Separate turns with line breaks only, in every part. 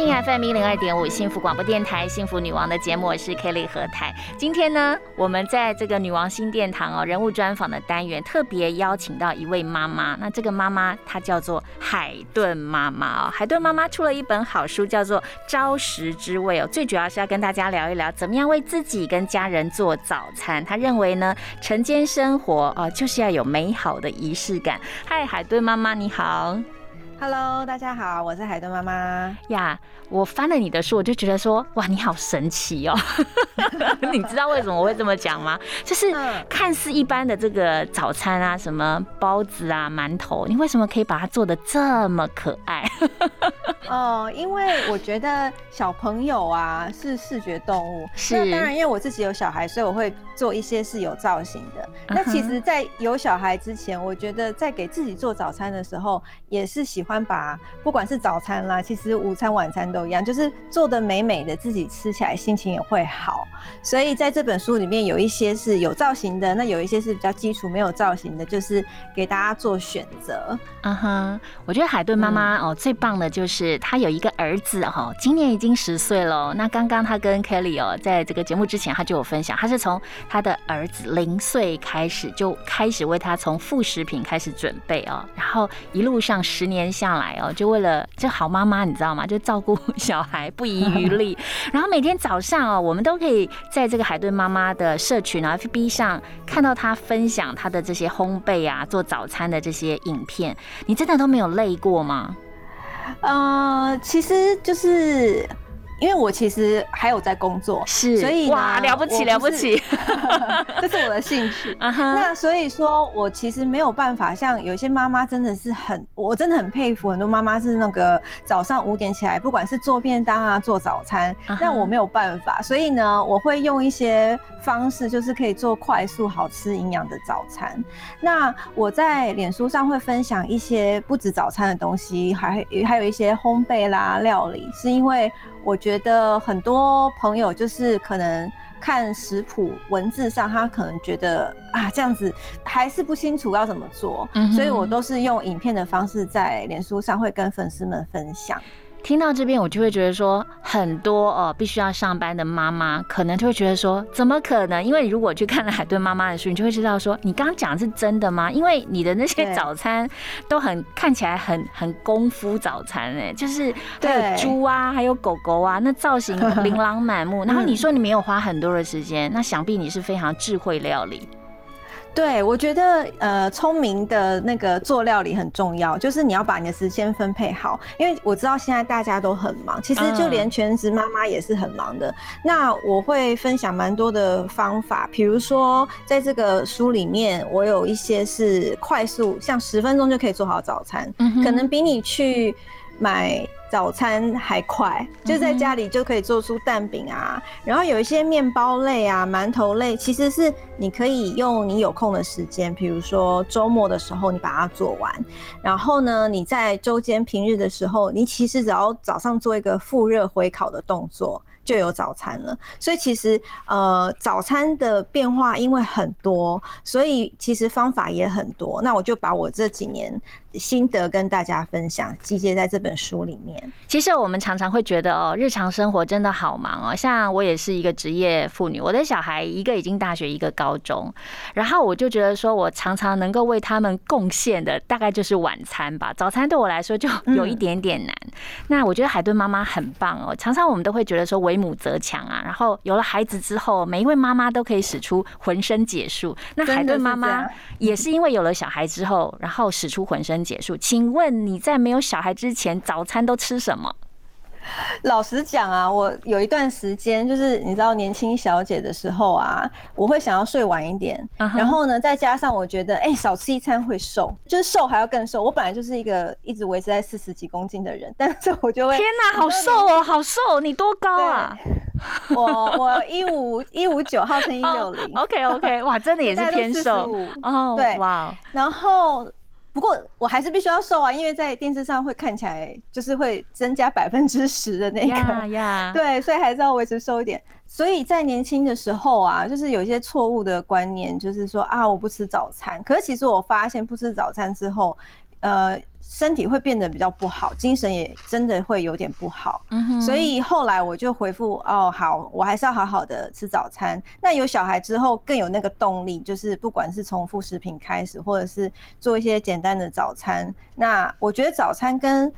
听 FM 一零二点五幸福广播电台幸福女王的节目，我是 Kelly 何台。今天呢，我们在这个女王新殿堂哦人物专访的单元，特别邀请到一位妈妈。那这个妈妈她叫做海顿妈妈哦。海顿妈妈出了一本好书，叫做《朝食之味》哦。最主要是要跟大家聊一聊，怎么样为自己跟家人做早餐。她认为呢，晨间生活哦就是要有美好的仪式感。嗨，海顿妈妈，你好。
Hello，大家好，我是海豚妈妈
呀。我翻了你的书，我就觉得说，哇，你好神奇哦！你知道为什么我会这么讲吗？就是看似一般的这个早餐啊，什么包子啊、馒头，你为什么可以把它做的这么可爱？
哦，因为我觉得小朋友啊是视觉动物。是。那当然，因为我自己有小孩，所以我会做一些是有造型的。那其实，在有小孩之前，我觉得在给自己做早餐的时候，也是喜欢把不管是早餐啦，其实午餐、晚餐都。一样，就是做的美美的，自己吃起来心情也会好。所以在这本书里面有一些是有造型的，那有一些是比较基础没有造型的，就是给大家做选择。
嗯哼，我觉得海顿妈妈哦最棒的就是她有一个儿子哈，今年已经十岁了。那刚刚她跟 Kelly 哦在这个节目之前，她就有分享，她是从她的儿子零岁开始就开始为他从副食品开始准备哦，然后一路上十年下来哦，就为了这好妈妈你知道吗？就照顾。小孩不遗余力，然后每天早上哦，我们都可以在这个海顿妈妈的社群啊 FB 上看到她分享她的这些烘焙啊、做早餐的这些影片。你真的都没有累过吗？
呃，其实就是。因为我其实还有在工作，
是，
所以
哇，了不起了不起
这是我的兴趣。那所以说，我其实没有办法像有些妈妈真的是很，我真的很佩服很多妈妈是那个早上五点起来，不管是做便当啊，做早餐，但我没有办法。所以呢，我会用一些方式，就是可以做快速、好吃、营养的早餐。那我在脸书上会分享一些不止早餐的东西，还还有一些烘焙啦、料理，是因为。我觉得很多朋友就是可能看食谱文字上，他可能觉得啊这样子还是不清楚要怎么做，所以我都是用影片的方式在脸书上会跟粉丝们分享。
听到这边，我就会觉得说，很多哦，必须要上班的妈妈，可能就会觉得说，怎么可能？因为如果去看了海顿妈妈的书，你就会知道说，你刚刚讲的是真的吗？因为你的那些早餐都很看起来很很功夫早餐哎，就是还有猪啊，还有狗狗啊，那造型琳琅满目。然后你说你没有花很多的时间，那想必你是非常智慧料理。
对，我觉得呃，聪明的那个做料理很重要，就是你要把你的时间分配好。因为我知道现在大家都很忙，其实就连全职妈妈也是很忙的。那我会分享蛮多的方法，比如说在这个书里面，我有一些是快速，像十分钟就可以做好早餐，可能比你去买。早餐还快，就在家里就可以做出蛋饼啊，然后有一些面包类啊、馒头类，其实是你可以用你有空的时间，比如说周末的时候你把它做完，然后呢，你在周间平日的时候，你其实只要早上做一个复热回烤的动作。就有早餐了，所以其实呃早餐的变化因为很多，所以其实方法也很多。那我就把我这几年心得跟大家分享，集结在这本书里面。
其实我们常常会觉得哦，日常生活真的好忙哦。像我也是一个职业妇女，我的小孩一个已经大学，一个高中，然后我就觉得说我常常能够为他们贡献的大概就是晚餐吧。早餐对我来说就有一点点难。那我觉得海顿妈妈很棒哦，常常我们都会觉得说为母则强啊，然后有了孩子之后，每一位妈妈都可以使出浑身解数。那海顿妈妈也是因为有了小孩之后，然后使出浑身解数。请问你在没有小孩之前，早餐都吃什么？
老实讲啊，我有一段时间就是你知道年轻小姐的时候啊，我会想要睡晚一点然后呢，再加上我觉得哎、少吃一餐会瘦，就是瘦还要更瘦。我本来就是一个一直维持在四十几公斤的人，但是我就会
天哪，好瘦哦，好瘦！你多高啊？
我我一五一五九，号称一六零，
OK OK，哇，真的也是偏瘦
45
哦。
对
哇，
然后。不过我还是必须要瘦啊，因为在电视上会看起来就是会增加百分之十的那个
呀呀，
对，所以还是要维持瘦一点。所以在年轻的时候啊，就是有一些错误的观念，就是说啊，我不吃早餐。可是其实我发现不吃早餐之后，呃，身体会变得比较不好，精神也真的会有点不好。
嗯哼
所以后来我就回复哦，好，我还是要好好的吃早餐。那有小孩之后更有那个动力，就是不管是从副食品开始，或者是做一些简单的早餐。那我觉得早餐跟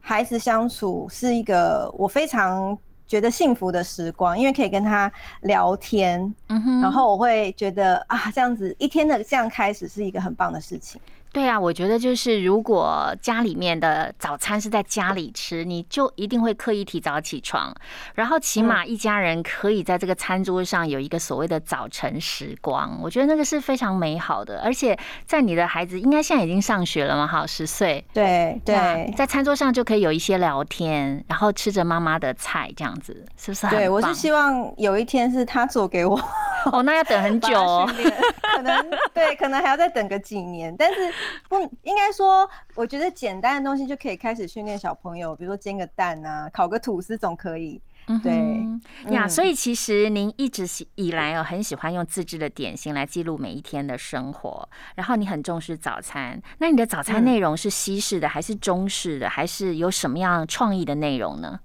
孩子相处是一个我非常觉得幸福的时光，因为可以跟他聊天，
嗯哼
然后我会觉得啊，这样子一天的这样开始是一个很棒的事情。
对啊，我觉得就是如果家里面的早餐是在家里吃，你就一定会刻意提早起床，然后起码一家人可以在这个餐桌上有一个所谓的早晨时光，我觉得那个是非常美好的。而且在你的孩子应该现在已经上学了嘛，哈，十岁，
对对
在餐桌上就可以有一些聊天，然后吃着妈妈的菜，这样子是不是
对，我是希望有一天是他做给我。
哦，那要等很久哦
可能 对，可能还要再等个几年。但是不应该说，我觉得简单的东西就可以开始训练小朋友，比如说煎个蛋啊，烤个吐司总可以。对
呀，
嗯
所以其实您一直喜以来哦，很喜欢用自制的点心来记录每一天的生活，然后你很重视早餐。那你的早餐
嗯
内容是西式的，还是中式的，还是有什么样创意的内容呢？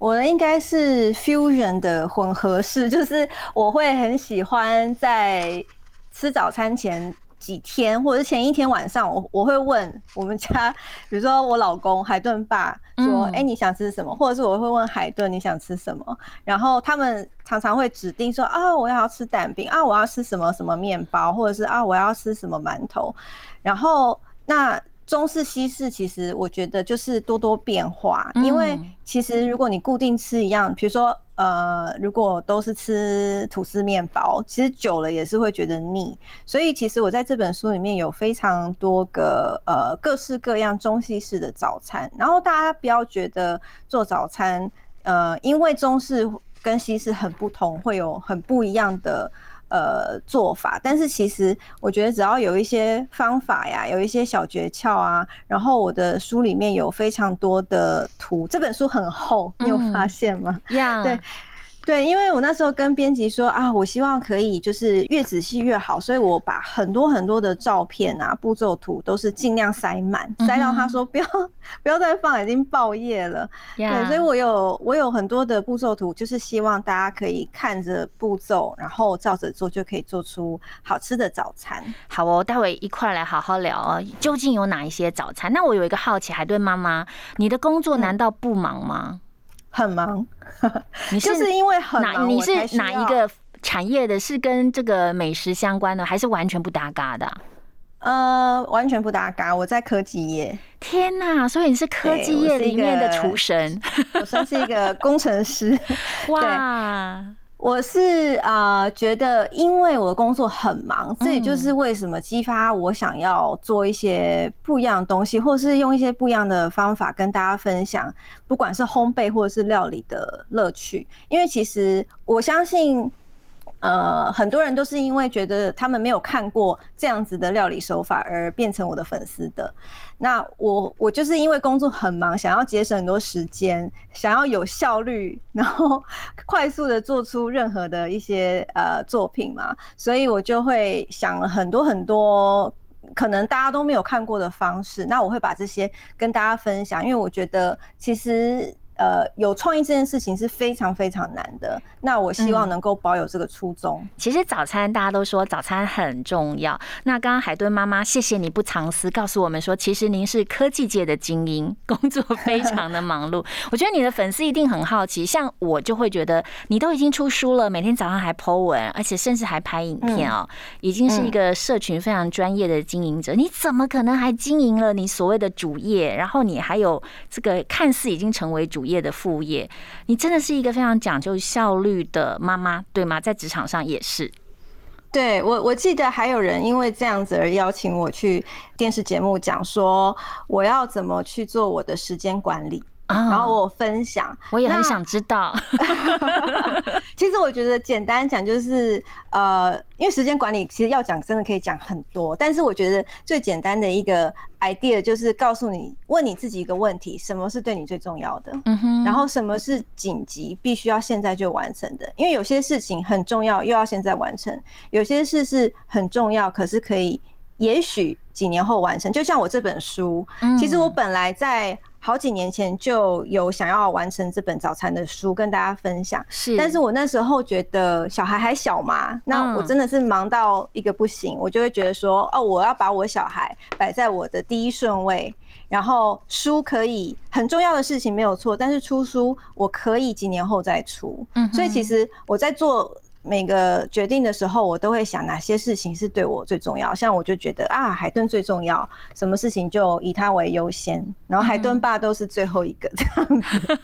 我的应该是 fusion 的混合式，就是我会很喜欢在吃早餐前几天，或者是前一天晚上，我我会问我们家，比如说我老公海顿爸说：“
嗯
哎、你想吃什么？”或者是我会问海顿你想吃什么，然后他们常常会指定说：“啊，我要吃蛋饼啊，我要吃什么什么面包，或者是啊，我要吃什么馒头。”然后那中式、西式，其实我觉得就是多多变化，因为
嗯
其实如果你固定吃一样，比如说呃，如果都是吃吐司面包，其实久了也是会觉得腻。所以其实我在这本书里面有非常多个呃各式各样中西式的早餐，然后大家不要觉得做早餐呃，因为中式跟西式很不同，会有很不一样的。呃，做法，但是其实我觉得只要有一些方法呀，有一些小诀窍啊，然后我的书里面有非常多的图，这本书很厚，你有发
嗯
现吗？
呀，
对对，因为我那时候跟编辑说啊，我希望可以就是越仔细越好，所以我把很多很多的照片啊、步骤图都是尽量塞满，塞到他说不要不要再放，已经爆页了。对，所以我有我有很多的步骤图，就是希望大家可以看着步骤，然后照着做，就可以做出好吃的早餐。
好哦，待会一块来好好聊哦，究竟有哪一些早餐？那我有一个好奇，还对妈妈，你的工作难道不忙吗？
很忙，
你
就是因为很
哪？
忙，
你是哪一个产业的？是跟这个美食相关的，还是完全不搭嘎的啊、
呃，完全不搭嘎。我在科技业，
天呐！所以你是科技业里面的厨神，
我算是一个工程师。
哇！
我是啊、呃觉得因为我的工作很忙，这也
嗯
就是为什么激发我想要做一些不一样的东西，或是用一些不一样的方法跟大家分享，不管是烘焙或者是料理的乐趣。因为其实我相信。呃，很多人都是因为觉得他们没有看过这样子的料理手法而变成我的粉丝的。那我我就是因为工作很忙，想要节省很多时间，想要有效率，然后 快速的做出任何的一些呃作品嘛，所以我就会想了很多很多。可能大家都没有看过的方式，那我会把这些跟大家分享，因为我觉得其实呃有创意这件事情是非常非常难的。那我希望
嗯
能够保有这个初衷。
其实早餐大家都说早餐很重要。那刚刚海顿妈妈，谢谢你不藏私，告诉我们说，其实您是科技界的精英，工作非常的忙碌。我觉得你的粉丝一定很好奇，像我就会觉得你都已经出书了，每天早上还 po 文，而且甚至还拍影片哦，已经是一个社群非常专业的经营者。你怎么可能还经营了你所谓的主业？然后你还有这个看似已经成为主业。业的副业。你真的是一个非常讲究效率的妈妈，对吗？在职场上也是。
对我，我记得还有人因为这样子而邀请我去电视节目讲说，我要怎么去做我的时间管理。然后我分享，
我也很想知道。
其实我觉得简单讲就是，呃，因为时间管理其实要讲真的可以讲很多，但是我觉得最简单的一个 idea 就是告诉你，问你自己一个问题：什么是对你最重要的？嗯哼。然后什么是紧急必须要现在就完成的？因为有些事情很重要，又要现在完成；有些事是很重要，可是可以也许几年后完成。就像我这本书，其实我本来在。好几年前就有想要完成这本早餐的书跟大家分享，
是，
但是我那时候觉得小孩还小嘛，那我真的是忙到一个不行，我就会觉得说，哦，我要把我小孩摆在我的第一顺位，然后书可以很重要的事情没有错，但是出书我可以几年后再出，嗯，所以其实我在做。每个决定的时候，我都会想哪些事情是对我最重要。像我就觉得啊，海顿最重要，什么事情就以它为优先，然后海顿爸都是最后一个这样子。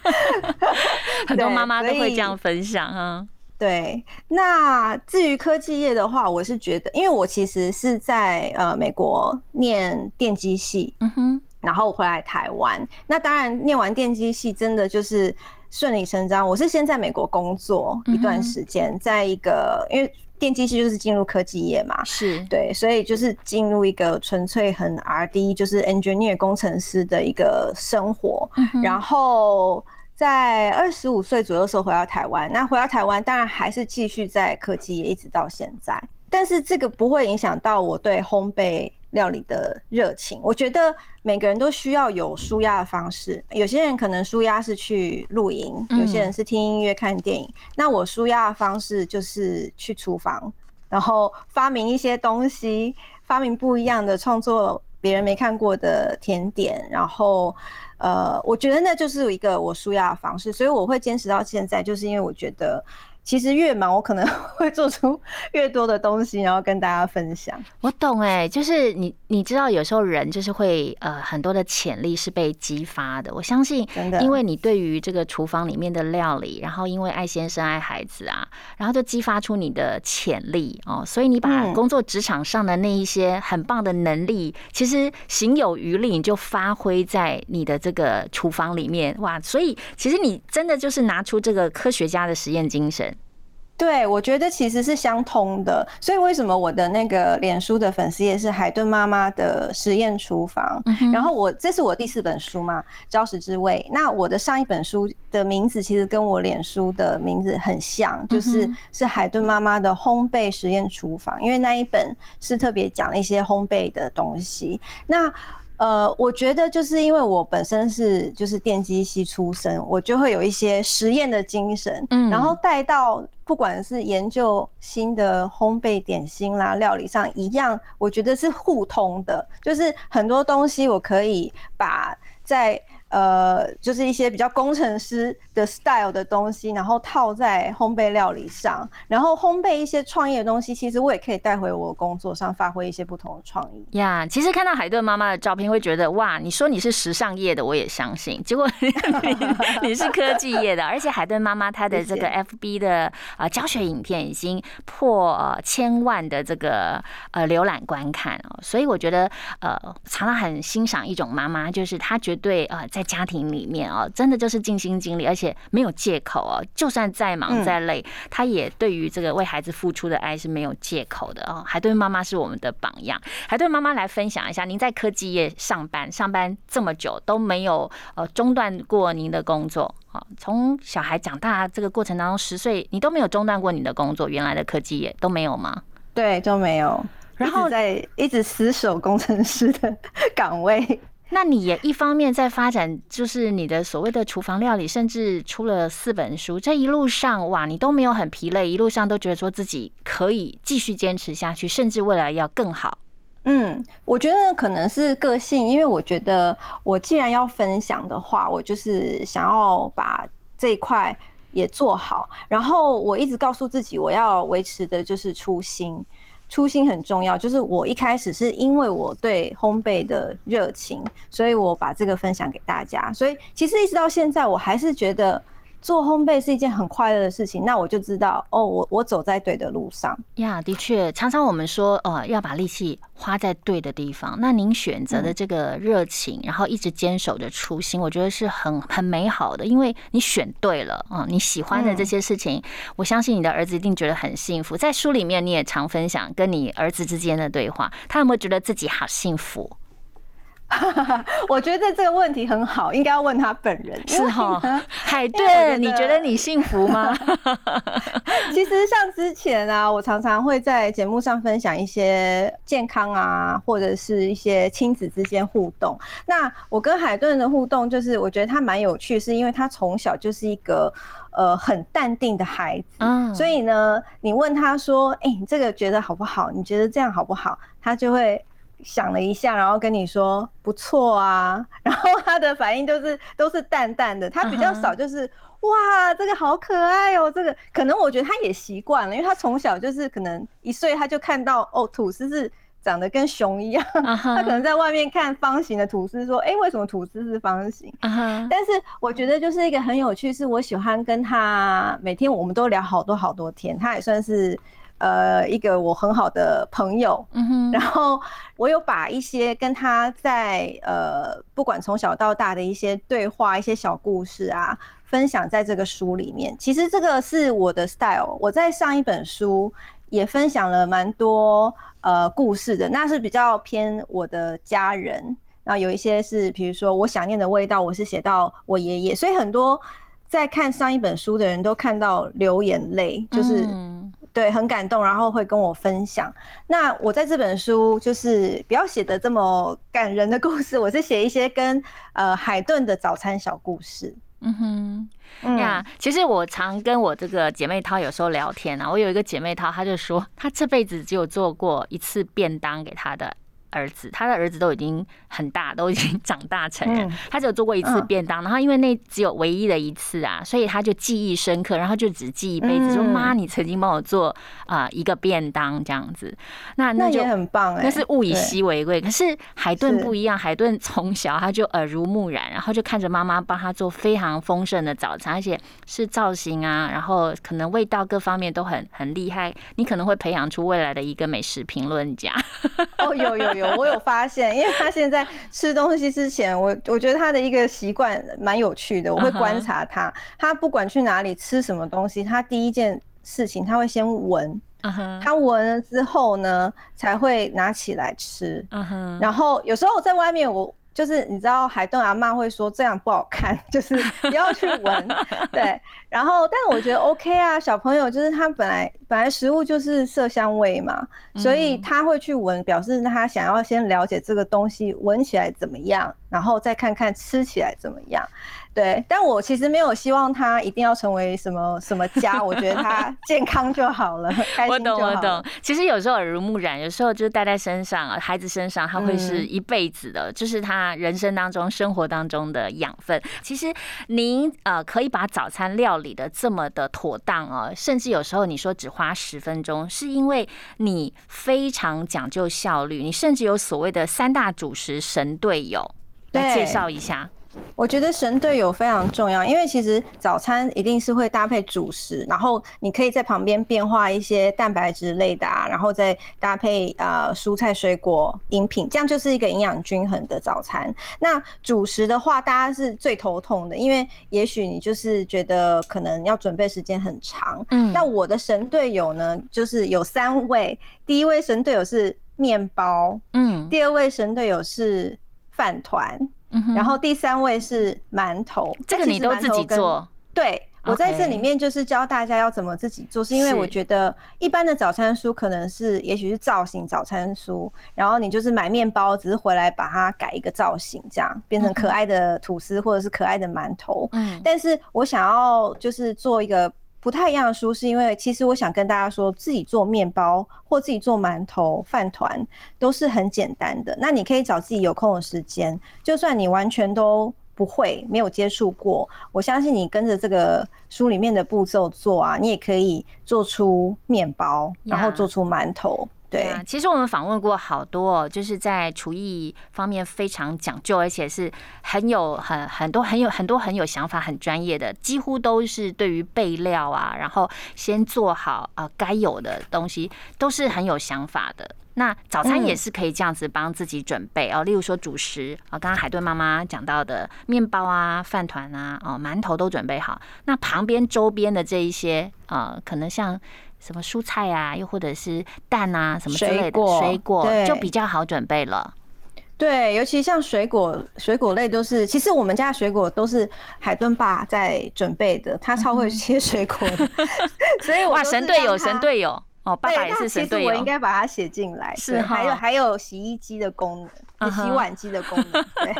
很多妈妈都会这样分享哈。
对，那至于科技业的话，我是觉得，因为我其实是在呃美国念电机系，嗯哼，然后回来台湾。那当然，念完电机系，真的就是。顺理成章，我是先在美国工作一段时间，在一个因为电机系就是进入科技业嘛，
是
对，所以就是进入一个纯粹很 R D，就是 engineer 工程师的一个生活。然后在二十五岁左右时候回到台湾，那回到台湾当然还是继续在科技业，一直到现在。但是这个不会影响到我对烘焙。料理的热情，我觉得每个人都需要有舒压的方式。有些人可能舒压是去露营，有些人是听音乐、看电影。那我舒压的方式就是去厨房，然后发明一些东西，发明不一样的创作，别人没看过的甜点。然后，呃，我觉得那就是一个我舒压的方式，所以我会坚持到现在，就是因为我觉得。其实越忙，我可能 会做出越多的东西，然后跟大家分享。
我懂哎，就是你，你知道，有时候人就是会呃，很多的潜力是被激发的。我相信，
真的，
因为你对于这个厨房里面的料理，然后因为爱先生爱孩子啊，然后就激发出你的潜力哦，所以你把工作职场上的那一些很棒的能力，其实行有余力，你就发挥在你的这个厨房里面哇。所以其实你真的就是拿出这个科学家的实验精神。
对，我觉得其实是相通的，所以为什么我的那个脸书的粉丝也是海顿妈妈的实验厨房？然后我这是我第四本书嘛，《招食之味》。那我的上一本书的名字其实跟我脸书的名字很像，就是是海顿妈妈的烘焙实验厨房，因为那一本是特别讲一些烘焙的东西。那呃，我觉得就是因为我本身是就是电机系出身，我就会有一些实验的精神，嗯，然后带到不管是研究新的烘焙点心啦、料理上一样，我觉得是互通的，就是很多东西我可以把在。呃，就是一些比较工程师的 style 的东西，然后套在烘焙料理上，然后烘焙一些创意的东西，其实我也可以带回我工作上，发挥一些不同的创意。
呀，其实看到海顿妈妈的照片，会觉得哇，你说你是时尚业的，我也相信。结果 你是科技业的，而且海顿妈妈她的这个 FB 的呃教学影片已经破千万的这个呃浏览观看哦，所以我觉得呃常常很欣赏一种妈妈，就是她绝对呃。在家庭里面哦，真的就是尽心尽力，而且没有借口哦。就算再忙再累，他也对于这个为孩子付出的爱是没有借口的哦。海顿妈妈是我们的榜样，海顿妈妈来分享一下，您在科技业上班，上班这么久都没有呃中断过您的工作啊？从小孩长大这个过程当中，十岁你都没有中断过你的工作，原来的科技业都没有吗？
对，都没有。然后在一直死守工程师的岗位。
那你也一方面在发展，就是你的所谓的厨房料理，甚至出了四本书。这一路上，哇，你都没有很疲累，一路上都觉得说自己可以继续坚持下去，甚至未来要更好。
嗯，我觉得可能是个性，因为我觉得我既然要分享的话，我就是想要把这一块也做好。然后我一直告诉自己，我要维持的就是初心。初心很重要，就是我一开始是因为我对烘焙的热情，所以我把这个分享给大家。所以其实一直到现在，我还是觉得。做烘焙是一件很快乐的事情，那我就知道哦，我我走在对的路上
呀。的确，常常我们说，呃，要把力气花在对的地方。那您选择的这个热情，然后一直坚守着初心，我觉得是很很美好的，因为你选对了啊，你喜欢的这些事情，我相信你的儿子一定觉得很幸福。在书里面，你也常分享跟你儿子之间的对话，他有没有觉得自己好幸福？
我觉得这个问题很好，应该要问他本人。
是哈，海顿，你觉得你幸福吗？
其实像之前啊，我常常会在节目上分享一些健康啊，或者是一些亲子之间互动。那我跟海顿的互动，就是我觉得他蛮有趣，是因为他从小就是一个呃很淡定的孩子。嗯，所以呢，你问他说：“哎，你这个觉得好不好？你觉得这样好不好？”他就会。想了一下，然后跟你说不错啊，然后他的反应都是都是淡淡的，他比较少就是哇，这个好可爱哦，这个可能我觉得他也习惯了，因为他从小就是可能一岁他就看到哦吐司是长得跟熊一样，他可能在外面看方形的吐司，说哎为什么吐司是方形？但是我觉得就是一个很有趣，是我喜欢跟他每天我们都聊好多好多天，他也算是。呃，一个我很好的朋友，嗯哼，然后我有把一些跟他在呃，不管从小到大的一些对话、一些小故事啊，分享在这个书里面。其实这个是我的 style。我在上一本书也分享了蛮多呃故事的，那是比较偏我的家人。那有一些是，比如说我想念的味道，我是写到我爷爷，所以很多在看上一本书的人都看到流眼泪，就是。对，很感动，然后会跟我分享。那我在这本书就是不要写的这么感人的故事，我是写一些跟呃海顿的早餐小故事。嗯
哼，呀，其实我常跟我这个姐妹淘有时候聊天啊，我有一个姐妹淘，她就说她这辈子只有做过一次便当给她的。儿子，他的儿子都已经很大，都已经长大成人。他只有做过一次便当，然后因为那只有唯一的一次啊，所以他就记忆深刻，然后就只记一辈子，说妈，你曾经帮我做啊一个便当这样子。
那那也很棒哎，
那是物以稀为贵。可是海顿不一样，海顿从小他就耳濡目染，然后就看着妈妈帮他做非常丰盛的早餐，而且是造型啊，然后可能味道各方面都很很厉害。你可能会培养出未来的一个美食评论家。
哦，有有有。我有发现，因为他现在吃东西之前，我我觉得他的一个习惯蛮有趣的。我会观察他，他不管去哪里吃什么东西，他第一件事情他会先闻，他闻了之后呢，才会拿起来吃。然后有时候在外面我。就是你知道海顿阿妈会说这样不好看，就是不要去闻，对。然后，但我觉得 OK 啊，小朋友就是他本来本来食物就是色香味嘛，所以他会去闻，表示他想要先了解这个东西闻起来怎么样，然后再看看吃起来怎么样。对，但我其实没有希望他一定要成为什么什么家，我觉得他 健康就好了，开心就好。
我懂，我懂。其实有时候耳濡目染，有时候就是带在身上啊，孩子身上，他会是一辈子的，就是他人生当中、生活当中的养分。其实您呃可以把早餐料理的这么的妥当哦，甚至有时候你说只花十分钟，是因为你非常讲究效率，你甚至有所谓的三大主食神队友，来介绍一下。
我觉得神队友非常重要，因为其实早餐一定是会搭配主食，然后你可以在旁边变化一些蛋白质类的，啊，然后再搭配呃蔬菜、水果、饮品，这样就是一个营养均衡的早餐。那主食的话，大家是最头痛的，因为也许你就是觉得可能要准备时间很长。嗯，那我的神队友呢，就是有三位，第一位神队友是面包，嗯，第二位神队友是饭团。然后第三位是馒头，
这个你都自己做。
对我在这里面就是教大家要怎么自己做，是因为我觉得一般的早餐书可能是也许是造型早餐书，然后你就是买面包，只是回来把它改一个造型，这样变成可爱的吐司或者是可爱的馒头。嗯，但是我想要就是做一个。不太一样的书，是因为其实我想跟大家说，自己做面包或自己做馒头、饭团都是很简单的。那你可以找自己有空的时间，就算你完全都不会、没有接触过，我相信你跟着这个书里面的步骤做啊，你也可以做出面包，然后做出馒头。对，
其实我们访问过好多，就是在厨艺方面非常讲究，而且是很有很很多很有很多很有想法、很专业的，几乎都是对于备料啊，然后先做好啊该有的东西，都是很有想法的。那早餐也是可以这样子帮自己准备哦，例如说主食啊，刚刚海顿妈妈讲到的面包啊、饭团啊、哦馒头都准备好。那旁边周边的这一些啊，可能像。什么蔬菜啊，又或者是蛋啊，什么之类的水果，就比较好准备了。
对，尤其像水果，水果类都是，其实我们家的水果都是海顿爸在准备的，他超会切水果的。所以哇，
神队友，神队友哦，爸爸也是神队友。
我应该把它写进来。是，还有还有洗衣机的功能，洗碗机的功能。对。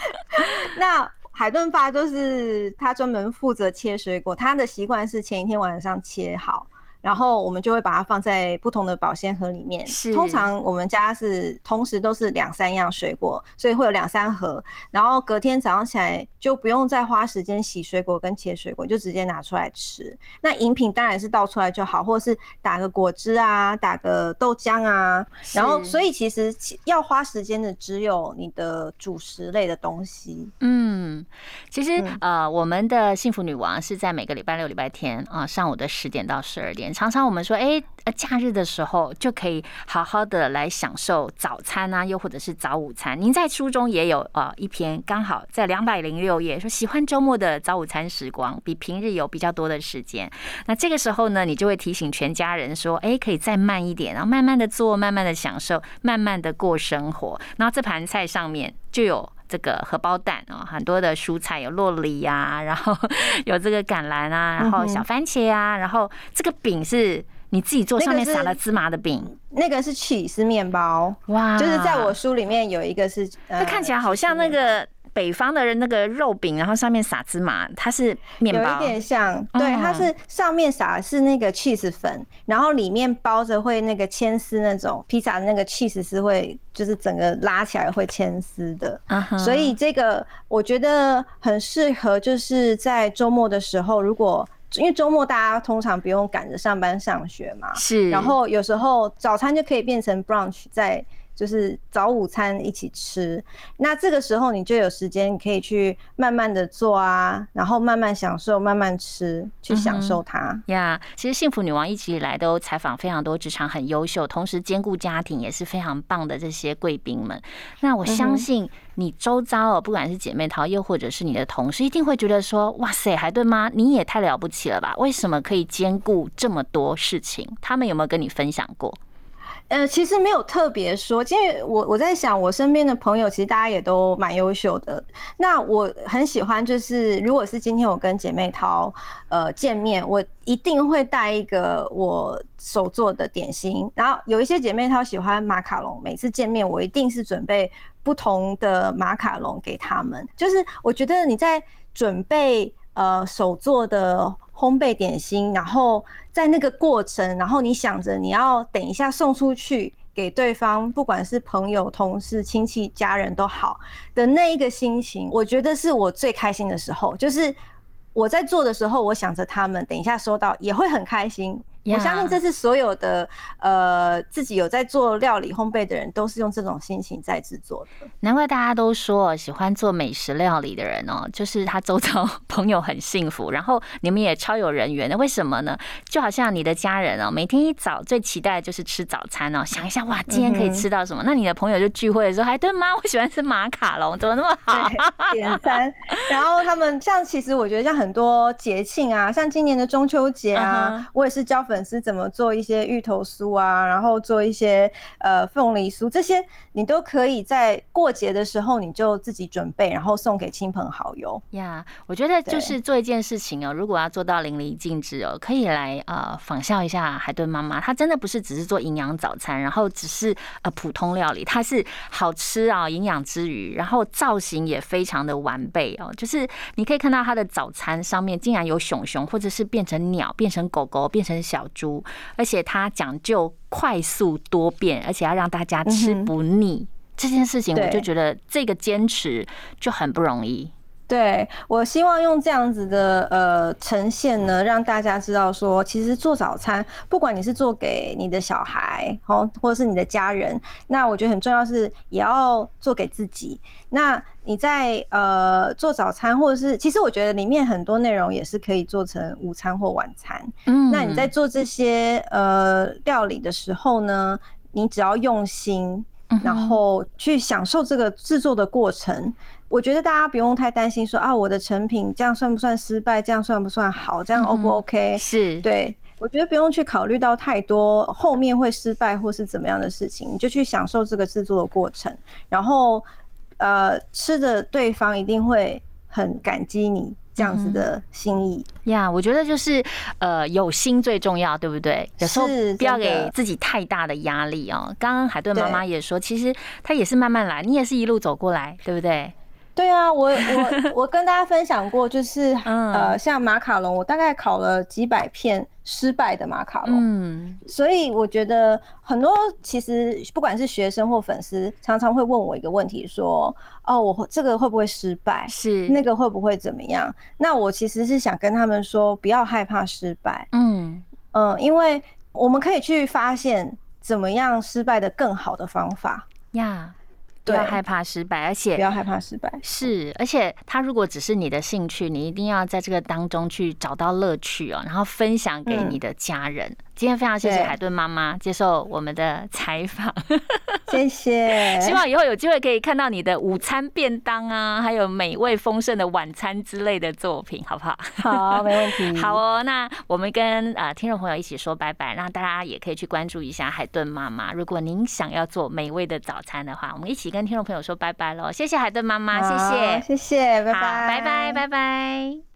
那海顿爸就是他专门负责切水果，他的习惯是前一天晚上切好。然后我们就会把它放在不同的保鲜盒里面。是，通常我们家是同时都是两三样水果，所以会有两三盒。然后隔天早上起来就不用再花时间洗水果跟切水果，就直接拿出来吃。那饮品当然是倒出来就好，或者是打个果汁啊，打个豆浆啊。然后，所以其实要花时间的只有你的主食类的东西。
嗯，其实呃，我们的幸福女王是在每个礼拜六、礼拜天啊上午的十点到十二点。常常我们说，哎，呃，假日的时候就可以好好的来享受早餐啊，又或者是早午餐。您在书中也有啊一篇，刚好在两百零六页，说喜欢周末的早午餐时光，比平日有比较多的时间。那这个时候呢，你就会提醒全家人说，哎，可以再慢一点，然后慢慢的做，慢慢的享受，慢慢的过生活。然后这盘菜上面就有。这个荷包蛋啊，很多的蔬菜有洛梨呀，然后 有这个橄榄啊，然后小番茄啊，然后这个饼是你自己做，上面撒了芝麻的饼，
那个是起司面包。哇，就是在我书里面有一个是，
它看起来好像那个。北方的人那个肉饼，然后上面撒芝麻，它是面包，
有一点像，对，它是上面撒的是那个 cheese 粉，然后里面包着会那个牵丝那种披萨的那个 cheese 是会就是整个拉起来会牵丝的，所以这个我觉得很适合，就是在周末的时候，如果因为周末大家通常不用赶着上班上学嘛，
是，
然后有时候早餐就可以变成 brunch 在。就是早午餐一起吃，那这个时候你就有时间，你可以去慢慢的做啊，然后慢慢享受，慢慢吃，去享受它
呀。其实幸福女王一直以来都采访非常多职场很优秀，同时兼顾家庭也是非常棒的这些贵宾们。那我相信你周遭哦，不管是姐妹淘，又或者是你的同事，一定会觉得说，哇塞，海顿妈你也太了不起了吧？为什么可以兼顾这么多事情？他们有没有跟你分享过？
呃，其实没有特别说，因为我我在想，我身边的朋友其实大家也都蛮优秀的。那我很喜欢，就是如果是今天我跟姐妹淘呃见面，我一定会带一个我手做的点心。然后有一些姐妹淘喜欢马卡龙，每次见面我一定是准备不同的马卡龙给他们。就是我觉得你在准备呃手做的。烘焙点心，然后在那个过程，然后你想着你要等一下送出去给对方，不管是朋友、同事、亲戚、家人都好的那一个心情，我觉得是我最开心的时候。就是我在做的时候，我想着他们等一下收到也会很开心。我相信这是所有的呃自己有在做料理烘焙的人都是用这种心情在制作的。
难怪大家都说喜欢做美食料理的人哦，就是他周遭朋友很幸福，然后你们也超有人缘的。为什么呢？就好像你的家人哦，每天一早最期待的就是吃早餐哦，想一下哇，今天可以吃到什么？那你的朋友就聚会的时候还对妈，我喜欢吃马卡龙，怎么那么好？
点餐。然后他们像其实我觉得像很多节庆啊，像今年的中秋节啊，我也是教粉。粉丝怎么做一些芋头酥啊，然后做一些呃凤梨酥，这些你都可以在过节的时候你就自己准备，然后送给亲朋好友。
呀，我觉得就是做一件事情哦，如果要做到淋漓尽致哦，可以来呃仿效一下海顿妈妈，她真的不是只是做营养早餐，然后只是呃普通料理，它是好吃啊，营养之余，然后造型也非常的完备哦，就是你可以看到她的早餐上面竟然有熊熊，或者是变成鸟，变成狗狗，变成小。猪，而且它讲究快速多变，而且要让大家吃不腻。这件事情，我就觉得这个坚持就很不容易。
对我希望用这样子的呃呈现呢，让大家知道说，其实做早餐，不管你是做给你的小孩，哦，或者是你的家人，那我觉得很重要是也要做给自己。那你在呃做早餐，或者是其实我觉得里面很多内容也是可以做成午餐或晚餐。嗯，那你在做这些呃料理的时候呢，你只要用心，然后去享受这个制作的过程。我觉得大家不用太担心，说啊，我的成品这样算不算失败？这样算不算好？这样 O 不 OK？
是
对，我觉得不用去考虑到太多后面会失败或是怎么样的事情，你就去享受这个制作的过程，然后呃，吃的对方一定会很感激你这样子的心意
呀。我觉得就是呃，有心最重要，对不对？有时候不要给自己太大的压力哦。刚刚海顿妈妈也说，其实她也是慢慢来，你也是一路走过来，对不对？
对啊，我我 我跟大家分享过，就是呃，像马卡龙，我大概烤了几百片失败的马卡龙，嗯，所以我觉得很多其实不管是学生或粉丝，常常会问我一个问题，说哦，我这个会不会失败？
是。
那个会不会怎么样？那我其实是想跟他们说，不要害怕失败，嗯。嗯，因为我们可以去发现怎么样失败的更好的方法。
呀。不要害怕失败，而且
不要害怕失败。
是，而且他如果只是你的兴趣，你一定要在这个当中去找到乐趣哦，然后分享给你的家人。今天非常谢谢海顿妈妈接受我们的采访，
谢谢。
希望以后有机会可以看到你的午餐便当啊，还有美味丰盛的晚餐之类的作品，好不好？
好，没问题。
好哦，那我们跟呃听众朋友一起说拜拜，让大家也可以去关注一下海顿妈妈。如果您想要做美味的早餐的话，我们一起跟听众朋友说拜拜喽。谢谢海顿妈妈，谢谢，
谢谢，拜拜，
拜拜，拜拜。